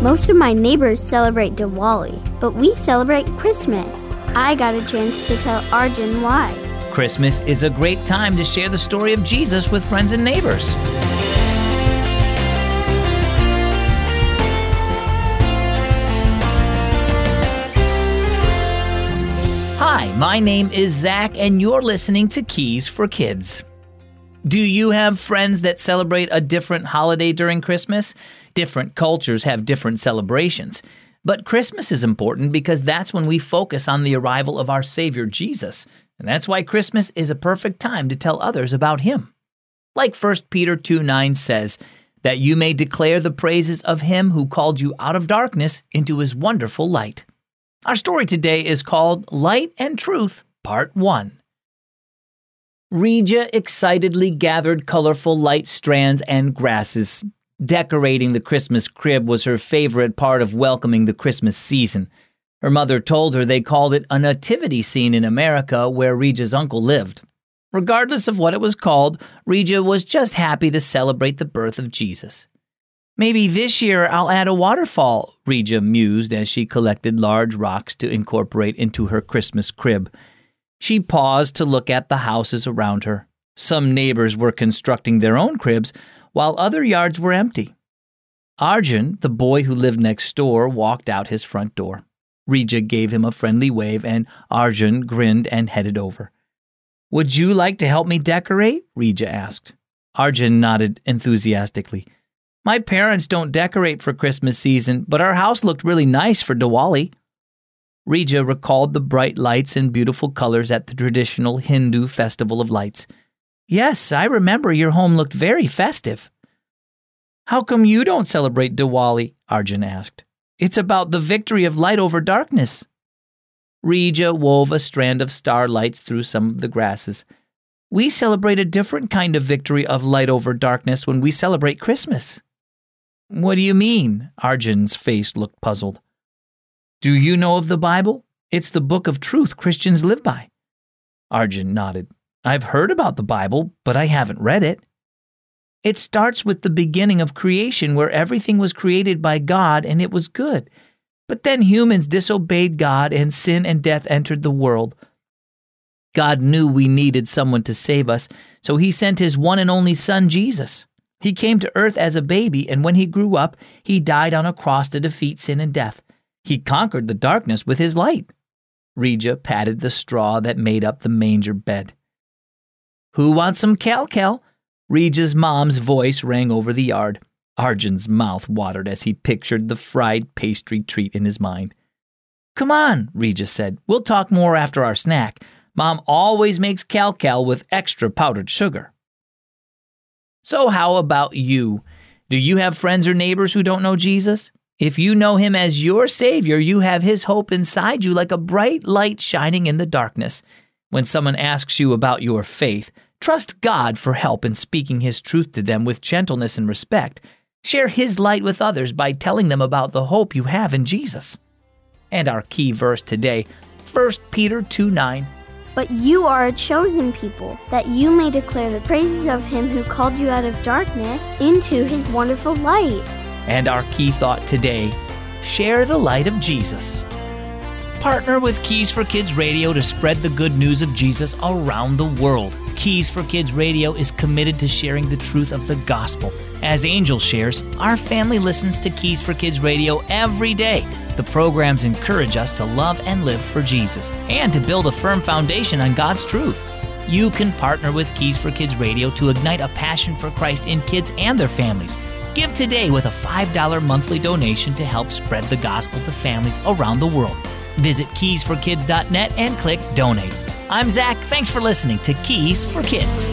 Most of my neighbors celebrate Diwali, but we celebrate Christmas. I got a chance to tell Arjun why. Christmas is a great time to share the story of Jesus with friends and neighbors. Hi, my name is Zach, and you're listening to Keys for Kids. Do you have friends that celebrate a different holiday during Christmas? Different cultures have different celebrations. But Christmas is important because that's when we focus on the arrival of our Savior Jesus. And that's why Christmas is a perfect time to tell others about Him. Like 1 Peter 2 9 says, that you may declare the praises of Him who called you out of darkness into His wonderful light. Our story today is called Light and Truth, Part 1. Regia excitedly gathered colorful light strands and grasses. Decorating the Christmas crib was her favorite part of welcoming the Christmas season. Her mother told her they called it a nativity scene in America where Regia's uncle lived. Regardless of what it was called, Regia was just happy to celebrate the birth of Jesus. Maybe this year I'll add a waterfall, Regia mused as she collected large rocks to incorporate into her Christmas crib. She paused to look at the houses around her. Some neighbors were constructing their own cribs, while other yards were empty. Arjun, the boy who lived next door, walked out his front door. Regia gave him a friendly wave, and Arjun grinned and headed over. Would you like to help me decorate? Regia asked. Arjun nodded enthusiastically. My parents don't decorate for Christmas season, but our house looked really nice for Diwali. Regia recalled the bright lights and beautiful colors at the traditional Hindu Festival of Lights. Yes, I remember your home looked very festive. How come you don't celebrate Diwali? Arjun asked. It's about the victory of light over darkness. Regia wove a strand of starlights through some of the grasses. We celebrate a different kind of victory of light over darkness when we celebrate Christmas. What do you mean? Arjun's face looked puzzled. Do you know of the Bible? It's the book of truth Christians live by. Arjun nodded. I've heard about the Bible, but I haven't read it. It starts with the beginning of creation where everything was created by God and it was good. But then humans disobeyed God and sin and death entered the world. God knew we needed someone to save us, so he sent his one and only son, Jesus. He came to earth as a baby, and when he grew up, he died on a cross to defeat sin and death. He conquered the darkness with his light. Regia patted the straw that made up the manger bed. Who wants some cal-cal? Regia's mom's voice rang over the yard. Arjun's mouth watered as he pictured the fried pastry treat in his mind. Come on, Regia said. We'll talk more after our snack. Mom always makes cal-cal with extra powdered sugar. So, how about you? Do you have friends or neighbors who don't know Jesus? If you know him as your Savior, you have his hope inside you like a bright light shining in the darkness. When someone asks you about your faith, trust God for help in speaking his truth to them with gentleness and respect. Share his light with others by telling them about the hope you have in Jesus. And our key verse today, 1 Peter 2 9. But you are a chosen people, that you may declare the praises of him who called you out of darkness into his wonderful light. And our key thought today share the light of Jesus. Partner with Keys for Kids Radio to spread the good news of Jesus around the world. Keys for Kids Radio is committed to sharing the truth of the gospel. As Angel shares, our family listens to Keys for Kids Radio every day. The programs encourage us to love and live for Jesus and to build a firm foundation on God's truth. You can partner with Keys for Kids Radio to ignite a passion for Christ in kids and their families. Give today with a $5 monthly donation to help spread the gospel to families around the world. Visit keysforkids.net and click donate. I'm Zach. Thanks for listening to Keys for Kids.